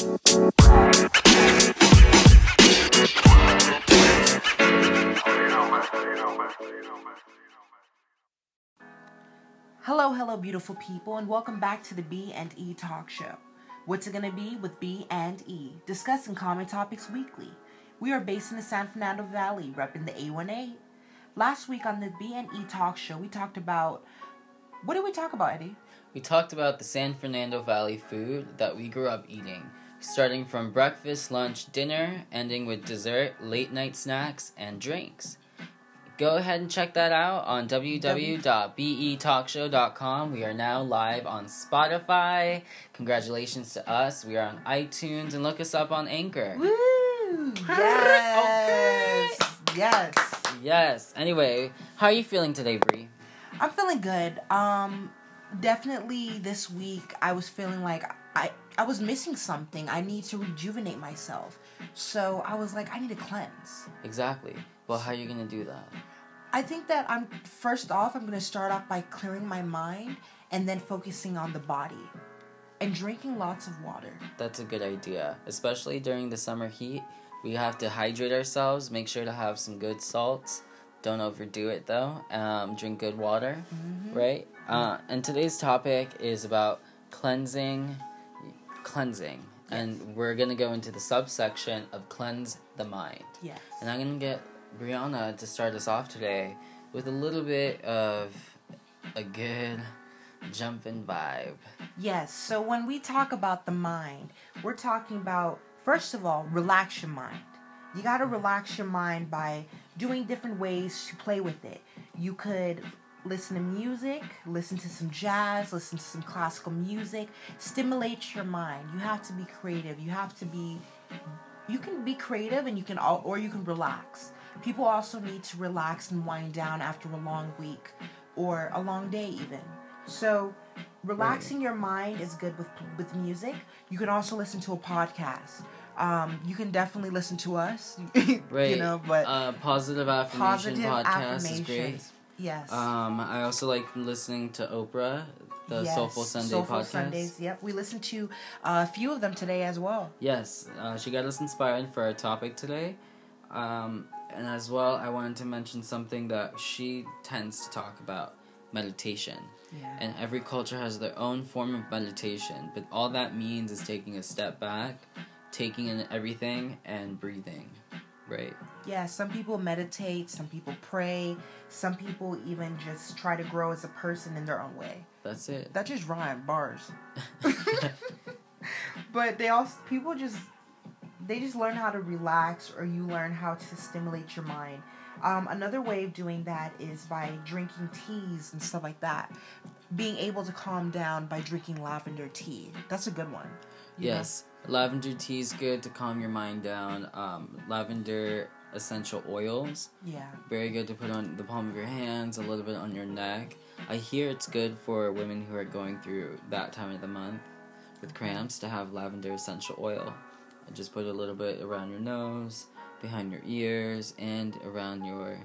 Hello, hello, beautiful people, and welcome back to the B and E Talk Show. What's it gonna be with B and E? Discussing common topics weekly. We are based in the San Fernando Valley, repping the 818. Last week on the B and E Talk Show, we talked about what did we talk about, Eddie? We talked about the San Fernando Valley food that we grew up eating, starting from breakfast, lunch, dinner, ending with dessert, late night snacks, and drinks. Go ahead and check that out on www.betalkshow.com. We are now live on Spotify. Congratulations to us. We are on iTunes and look us up on Anchor. Woo! Yes! Yes. Yes. Anyway, how are you feeling today, Bree? I'm feeling good. Um, definitely this week I was feeling like I I was missing something. I need to rejuvenate myself. So I was like, I need to cleanse. Exactly. Well, how are you gonna do that? I think that I'm first off I'm gonna start off by clearing my mind and then focusing on the body. And drinking lots of water. That's a good idea, especially during the summer heat. We have to hydrate ourselves. Make sure to have some good salts. Don't overdo it though. Um, drink good water, Mm-hmm. right? Uh, and today's topic is about cleansing, cleansing, and we're gonna go into the subsection of cleanse the mind. Yes. And I'm gonna get Brianna to start us off today with a little bit of a good jumping vibe. Yes. So when we talk about the mind, we're talking about first of all, relax your mind. You got to relax your mind by doing different ways to play with it. You could listen to music, listen to some jazz, listen to some classical music, stimulate your mind. You have to be creative. You have to be you can be creative and you can all or you can relax. People also need to relax and wind down after a long week or a long day even. So relaxing your mind is good with with music. You can also listen to a podcast. Um, you can definitely listen to us, Right. you know, but uh, positive affirmation positive podcast is great. Yes. Um, I also like listening to Oprah, the yes. Soulful Sunday Soulful podcast. Sundays. Yep, we listened to uh, a few of them today as well. Yes, uh, she got us inspired for our topic today. Um, and as well, I wanted to mention something that she tends to talk about meditation. Yeah. And every culture has their own form of meditation, but all that means is taking a step back, taking in everything, and breathing. Right? Yeah, some people meditate, some people pray, some people even just try to grow as a person in their own way. That's it. That just rhyme bars. but they also people just they just learn how to relax or you learn how to stimulate your mind. Um, another way of doing that is by drinking teas and stuff like that. Being able to calm down by drinking lavender tea. That's a good one. you know? Yes, lavender tea is good to calm your mind down. Um, lavender essential oils, Yeah. very good to put on the palm of your hands, a little bit on your neck. I hear it's good for women who are going through that time of the month with cramps to have lavender essential oil. Just put a little bit around your nose, behind your ears, and around your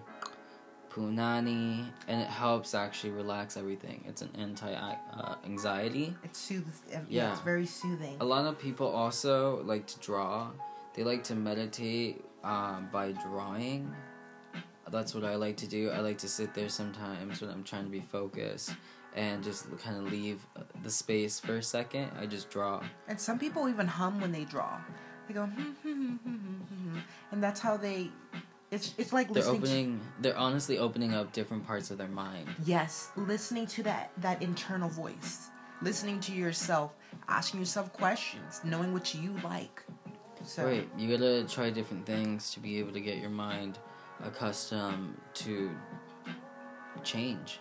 punani, and it helps actually relax everything. It's an anti uh, anxiety. It soothes. Yeah, Yeah. it's very soothing. A lot of people also like to draw. They like to meditate um, by drawing. That's what I like to do. I like to sit there sometimes when I'm trying to be focused and just kind of leave uh, the space for a second. I just draw. And some people even hum when they draw. They go, hmm, hmm, hmm, hmm, hmm, hmm. and that's how they. It's it's like They're listening. opening. They're honestly opening up different parts of their mind. Yes, listening to that that internal voice, listening to yourself, asking yourself questions, knowing what you like. So Right. You gotta try different things to be able to get your mind accustomed to change.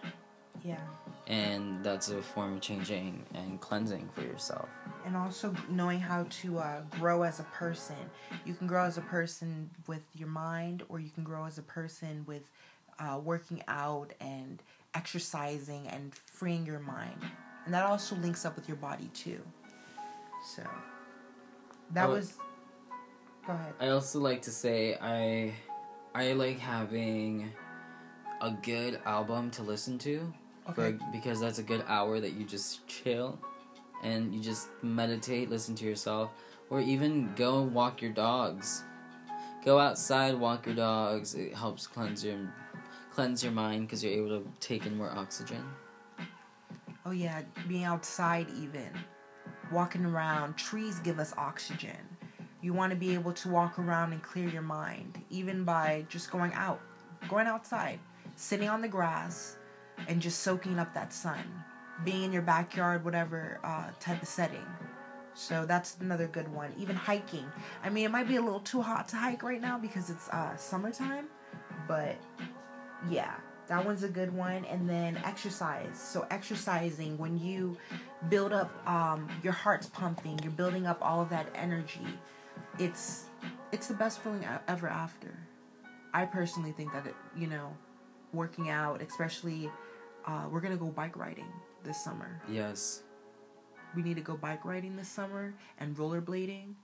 Yeah, And that's a form of changing and cleansing for yourself. and also knowing how to uh, grow as a person. You can grow as a person with your mind, or you can grow as a person with uh, working out and exercising and freeing your mind. And that also links up with your body too. So that Oh, was. Go ahead. I also like to say I I like having a good album to listen to for because that's a good hour that you just chill and you just meditate, listen to yourself. or even go walk your dogs. Go outside, walk your dogs. It helps cleanse your cleanse your mind because you're able to take in more oxygen. Oh yeah, being outside even, walking around. Trees give us oxygen. You want to be able to walk around and clear your mind, even by just going out, going outside, sitting on the grass, and just soaking up that sun. Being in your backyard, whatever uh, type of setting. So that's another good one. Even hiking. I mean, it might be a little too hot to hike right now because it's uh, summertime, but yeah, that one's a good one. And then exercise. So exercising when you build up um, your heart's pumping, you're building up all of that energy. It's it's the best feeling ever after. I personally think that it, you know, working out, especially uh, we're gonna go bike riding this summer. Yes. We need to go bike riding this summer and rollerblading.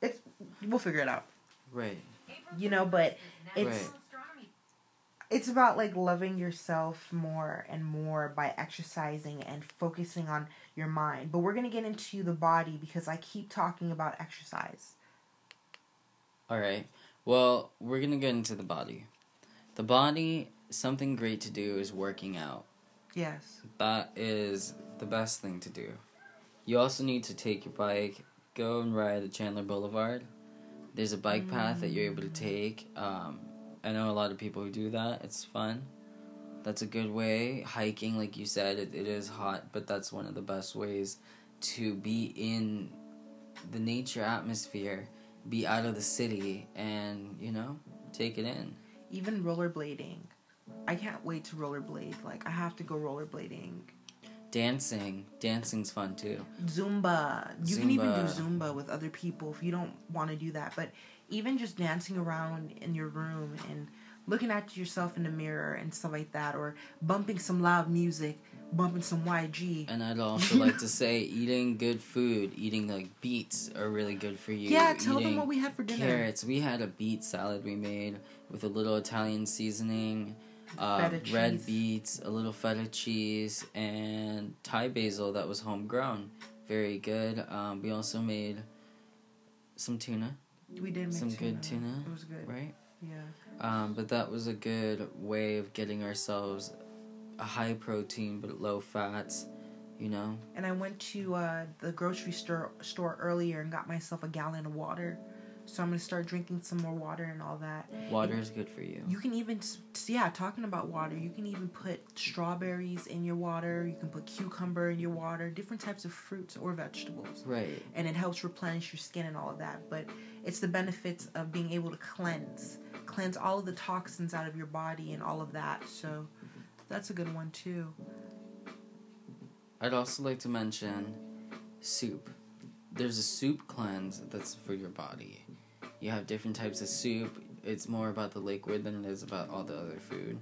It's we'll figure it out. Right. You know, but it's Right. it's about like loving yourself more and more by exercising and focusing on your mind. But we're to get into the body because I keep talking about exercise. All right. Well, we're to get into the body. The body, something great to do is working out. Yes. That is the best thing to do. You also need to take your bike, go and ride the Chandler Boulevard. There's a bike path that you're able to take. Um, I know a lot of people who do that. It's fun. That's a good way. Hiking, like you said, it, it is hot, but that's one of the best ways to be in the nature atmosphere, be out of the city, and, you know, take it in. Even rollerblading. I can't wait to rollerblade. Like I have to go rollerblading. Dancing. Dancing's fun too. Zumba. You can even do Zumba. Zumba with other people if you don't want to do that. But even just dancing around in your room and looking at yourself in the mirror and stuff like that, or bumping some loud music, bumping some YG. And I'd also like to say, eating good food, eating like beets are really good for you. yeah, tell them what we had for dinner. Carrots. We had a beet salad we made with a little Italian seasoning, uh, Feta red cheese. beets, a little feta cheese, and Thai basil that was homegrown. Very good. Um, we also made some tuna, We did make some tuna. good tuna, It was good. right? Yeah. Um, but that was a good way of getting ourselves a high protein but low fats. You know, And I went to uh, the grocery store store earlier and got myself a gallon of water. So I'm gonna start drinking some more water and all that. water is good for you. You can even, yeah, talking about water, you can even put strawberries in your water. You can put cucumber in your water, different types of fruits or vegetables. Right. And it helps replenish your skin and all of that. But it's the benefits of being able to cleanse, cleanse all of the toxins out of your body and all of that. So that's a good one too. I'd also like to mention soup. There's a soup cleanse that's for your body. You have different types of soup. It's more about the liquid than it is about all the other food.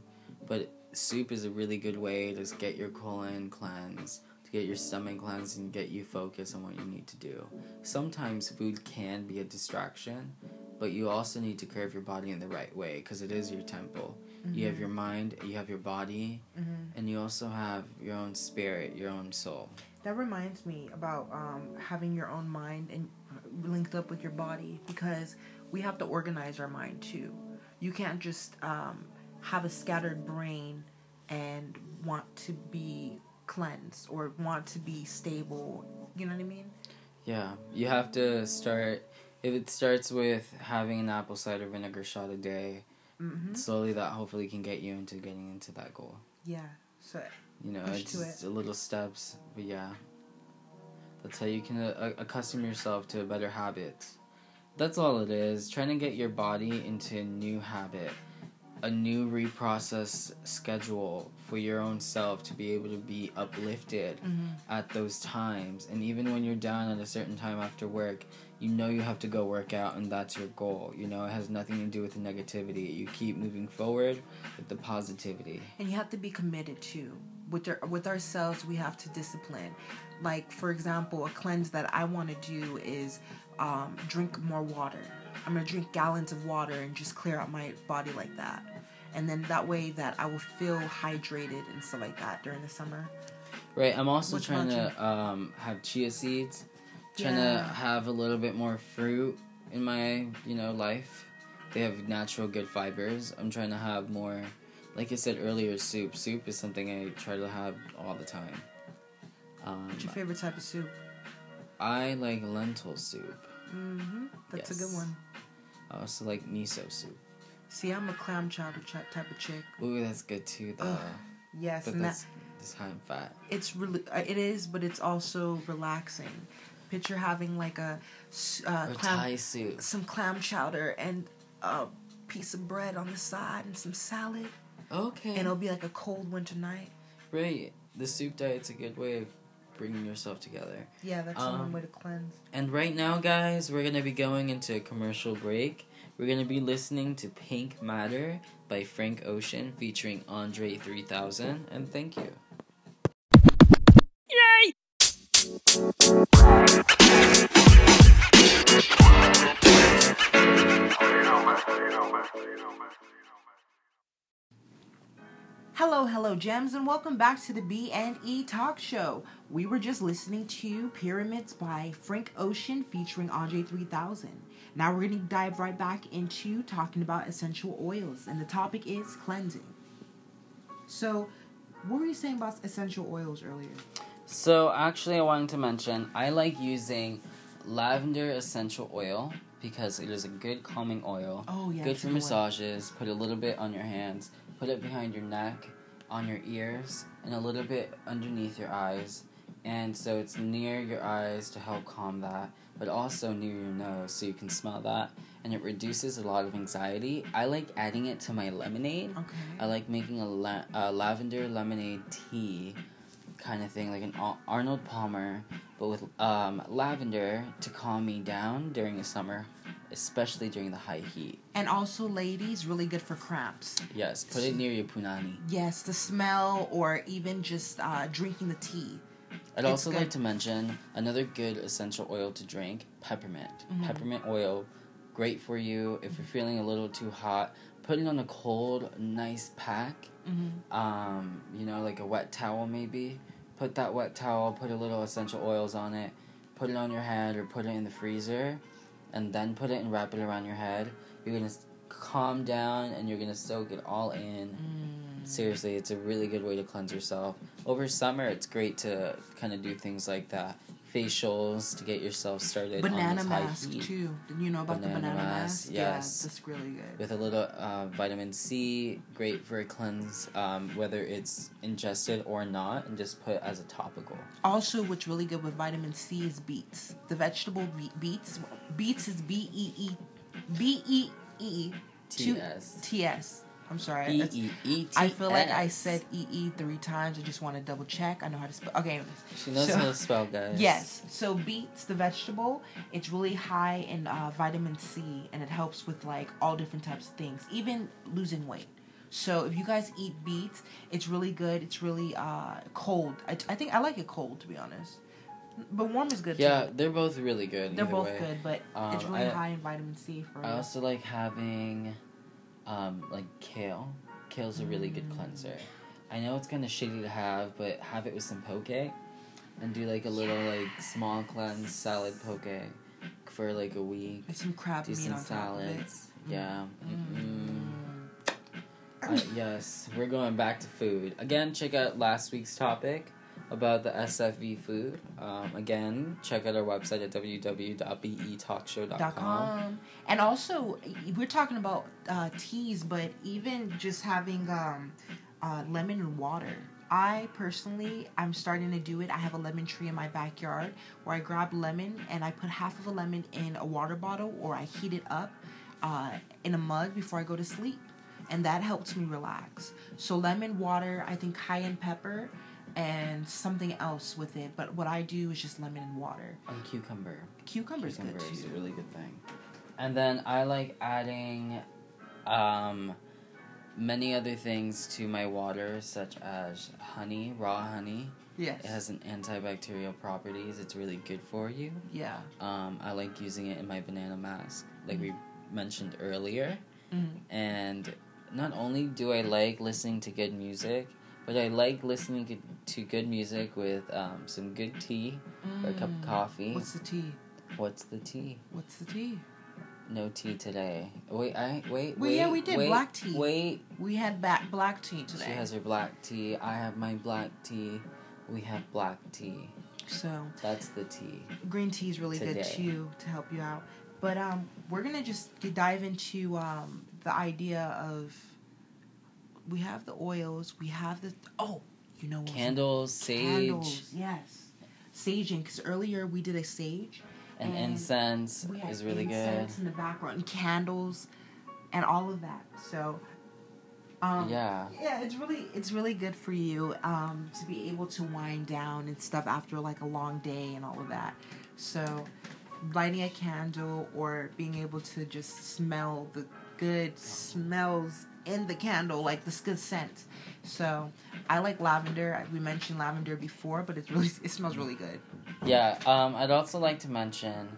But soup is a really good way to get your colon cleansed, to get your stomach cleansed, and get you focused on what you need to do. Sometimes food can be a distraction, but you also need to curve your body in the right way because it is your temple. You have your mind, you have your body, Mm-hmm. and you also have your own spirit, your own soul. That reminds me about um, having your own mind and linked up with your body because we have to organize our mind too. You can't just um, have a scattered brain and want to be cleansed or want to be stable. You know what I mean? Yeah, you have to start. If it starts with having an apple cider vinegar shot a day, Mm-hmm. slowly that hopefully can get you into getting into that goal. Yeah. So You know, it's just a little steps, but yeah, that's how you can uh, accustom yourself to a better habit. That's all it is. Trying to get your body into a new habit, a new reprocess schedule for your own self to be able to be uplifted mm-hmm. at those times. And even when you're down at a certain time after work, you know you have to go work out and that's your goal. You know, it has nothing to do with the negativity. You keep moving forward with the positivity. and you have to be committed too with our, with ourselves we have to discipline like for example a cleanse that i want to do is um, drink more water i'm gonna drink gallons of water and just clear out my body like that and then that way that i will feel hydrated and stuff like that during the summer Right, I'm also What's trying to um, have chia seeds. Trying Yeah. to have a little bit more fruit in my, you know, life. They have natural good fibers. I'm trying to have more, like I said earlier, soup. Soup is something I try to have all the time. Um, What's your favorite type of soup? I like lentil soup. Mm-hmm. That's a good Yes. one. I also like miso soup. See, I'm a clam chowder ch- type of chick. Ooh, that's good too, though. Ugh, Yes, but and that that's, that's high in fat. it's really uh, it is, but it's also relaxing. Picture having like a uh, clam, Thai soup. some clam chowder and a piece of bread on the side and some salad, Okay. and it'll be like a cold winter night. Right. The soup diet's a good way of bringing yourself together. Yeah, that's Um, one way to cleanse. And right now, guys, we're gonna be going into a commercial break. We're gonna be listening to Pink Matter by Frank Ocean featuring Andre 3000. And thank you. Hello, hello, gems, and welcome back to the B and E Talk Show. We were just listening to Pyramids by Frank Ocean featuring Andre 3000. Now we're going to dive right back into talking about essential oils, and the topic is cleansing. So, what were you saying about essential oils earlier? So, actually, I wanted to mention I like using lavender essential oil because it is a good calming oil. Oh yeah, good for a good one. massages. Put a little bit on your hands, put it behind your neck, on your ears, and a little bit underneath your eyes. And so it's near your eyes to help calm that, but also near your nose so you can smell that. And it reduces a lot of anxiety. I like adding it to my lemonade. Okay. I like making a, la- a lavender lemonade tea kind of thing, like an Arnold Palmer, but with um, lavender to calm me down during the summer, especially during the high heat. And also, ladies, really good for cramps. Yes, put it near your punani. Yes, the smell or even just uh, drinking the tea. I'd It's also like to mention another good essential oil to drink peppermint. Mhm. Peppermint oil, great for you if you're feeling a little too hot. Put it on a cold, nice pack. Mm-hmm. um, you know, like a wet towel maybe. Put that wet towel, put a little essential oils on it, put it on your head or put it in the freezer, and then put it and wrap it around your head. You're gonna calm down and you're gonna soak it all in. Mm. Seriously, it's a really good way to cleanse yourself. Over summer, it's great to kind of do things like that. Facials to get yourself started on Banana this high mask too. Did you know about Banana the banana mask, mask? yes. Yeah, that's really good. with a little uh, vitamin C, great for a cleanse, um, whether it's ingested or not, and just put as a topical. Also, what's really good with vitamin C is beets. The vegetable be- beets. Beets is B E E B E E two- TS. T S. I'm sorry. E It's- E E T. I feel like I said E E three times. I just want to double check. I know how to spell. Okay. anyways. She knows so- how to spell, guys. Yes. So beets, the vegetable, it's really high in uh, vitamin C, and it helps with like all different types of things, even losing weight. So if you guys eat beets, it's really good. It's really uh, cold. I, I think I like it cold to be honest, but warm is good Yeah, too. they're both really good. They're both way. good, but it's Um, really I- high in vitamin C for I also like having, um, like kale. Kale's a really good Mm. cleanser. I know it's kind of shitty to have, but have it with some poke, and do like a little like small cleanse salad poke for like a week. With some crab Do meat some on top of it. salads. Yeah. Mm. Mm. Uh, yes, we're going back to food. Again, check out last week's topic about the SFV food. Um, again, check out our website at www.betalkshow.com. And also, we're talking about uh, teas, but even just having um, uh, lemon and water. I personally, I'm starting to do it. I have a lemon tree in my backyard where I grab lemon and I put half of a lemon in a water bottle or I heat it up uh, in a mug before I go to sleep. And that helps me relax. So, lemon, water, I think cayenne pepper, and something else with it. But what I do is just lemon and water. And cucumber. Cucumber's Cucumber good is a really good thing. And then I like adding um, many other things to my water, such as honey, raw honey. Yes. It has an antibacterial properties. It's really good for you. yeah. Um, I like using it in my banana mask, like we mentioned earlier. Mhm. And not only do I like listening to good music, but I like listening to, to good music with um, some good tea or a cup of Mm. coffee. What's the tea? What's the tea? What's the tea? No tea today. Wait, I wait. Well, wait, yeah, we did wait, black tea. Wait, We had back black tea today. she has her black tea. I have my black tea. We have black tea. so That's the tea. green tea is really good too to help you out. But um, we're gonna just dive into um, the idea of we have the oils, we have the oh, you know what? Candles, sage, Candles, yes, saging. Because earlier we did a sage. and, and incense we had is really good. incense in the background, and candles, and all of that. So, um, Yeah. yeah, it's really it's really good for you um, to be able to wind down and stuff after like a long day and all of that. So, lighting a candle or being able to just smell the good smells in the candle, like this good scent. So, I like lavender. We mentioned lavender before, but it's really it smells really good. Yeah, um, I'd also like to mention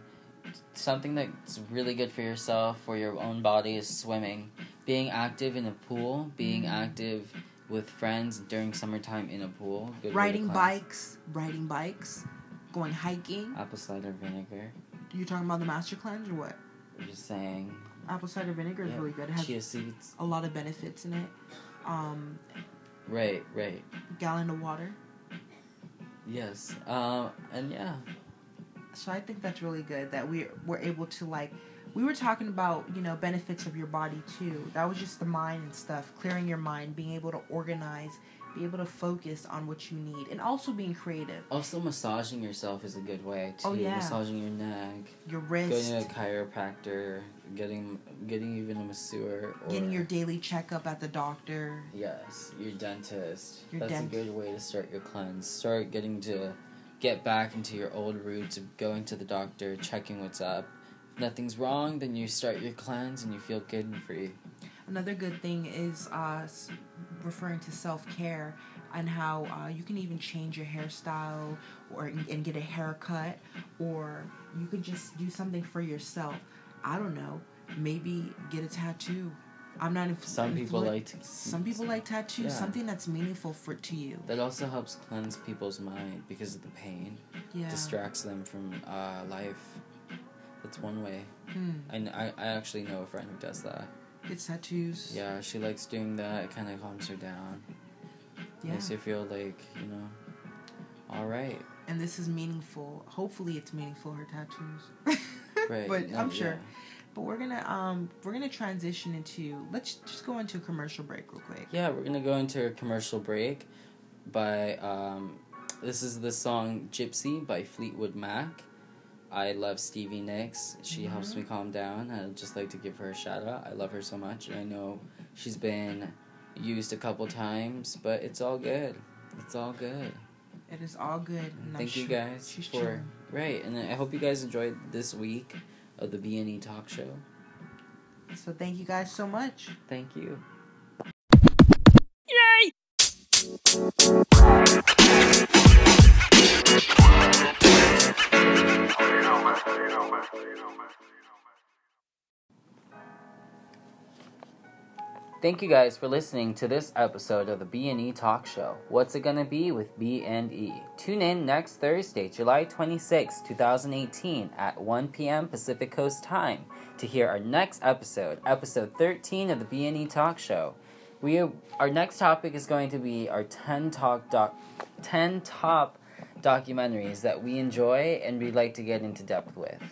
something that's really good for yourself, for your own body, is swimming. Being active in a pool, being Mhm. active with friends during summertime in a pool. Good riding bikes, riding bikes, going hiking. Apple cider vinegar. You talking about the master cleanse or what? I'm just saying. Apple cider vinegar is really good. It has Chia seeds. a lot of benefits in it. Um, Right, right. gallon of water. Yes. Um, and yeah. So I think that's really good that we we're able to like. We were talking about you know benefits of your body too. That was just the mind and stuff, clearing your mind, being able to organize, be able to focus on what you need, and also being creative. Also, massaging yourself is a good way too. Oh, yeah. Massaging your neck, Your wrist, going to a chiropractor, getting getting even a masseur, or getting your daily checkup at the doctor. Yes, your dentist. Your That's dent- a good way to start your cleanse. Start getting to get back into your old roots of going to the doctor, checking what's up. If nothing's wrong, then you start your cleanse and you feel good and free. Another good thing is uh, referring to self care and how uh, you can even change your hairstyle or and get a haircut, or you could just do something for yourself. I don't know, maybe get a tattoo. I'm not. Inf- Some people influ- like to, Some people like tattoos. Yeah. Something that's meaningful for to you. That also helps cleanse people's mind because of the pain. Yeah. Distracts them from uh, life. That's one way. Hmm. And I, I actually know a friend who does that. Get tattoos. Yeah, she likes doing that. It kind of calms her down. Yeah. Makes her feel like, you know, all right. And this is meaningful. Hopefully, it's meaningful. Her tattoos. Right. but no, I'm sure. yeah. But we're gonna um we're gonna transition into let's just go into a commercial break real quick. Yeah, we're gonna go into a commercial break by um this is the song Gypsy by Fleetwood Mac. I love Stevie Nicks. She helps Mhm. me calm down. I'd just like to give her a shout out. I love her so much. I know she's been used a couple times, but it's all good. It's all good. It is all good. and I'm Thank you sure guys she's for chilling. right, and I hope you guys enjoyed this week of the B and E Talk Show. So thank you guys so much. Thank you. Thank you guys for listening to this episode of the B&E Talk Show. What's it gonna be with B&E? Tune in next Thursday, July 26, 2018 at 1 p.m. Pacific Coast Time to hear our next episode, episode 13 of the B&E Talk Show. We our next topic is going to be our 10 talk doc 10 top documentaries that we enjoy and we'd like to get into depth with.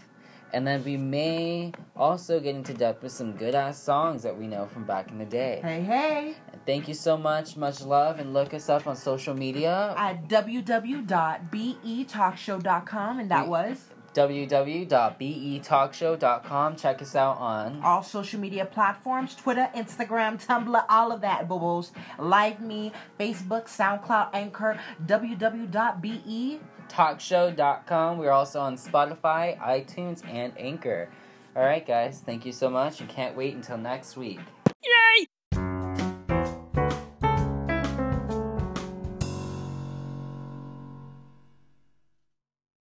And then we may also get into depth with some good ass songs that we know from back in the day. Hey hey And thank you so much, much love, and look us up on social media at www.betalkshow.com and that We- was www.betalkshow.com. Check us out on all social media platforms Twitter, Instagram, Tumblr, all of that, bubbles. Like me, Facebook, SoundCloud, Anchor, www.be. talkshow.com. We're also on Spotify, iTunes, and Anchor. All right, guys, thank you so much, and can't wait until next week.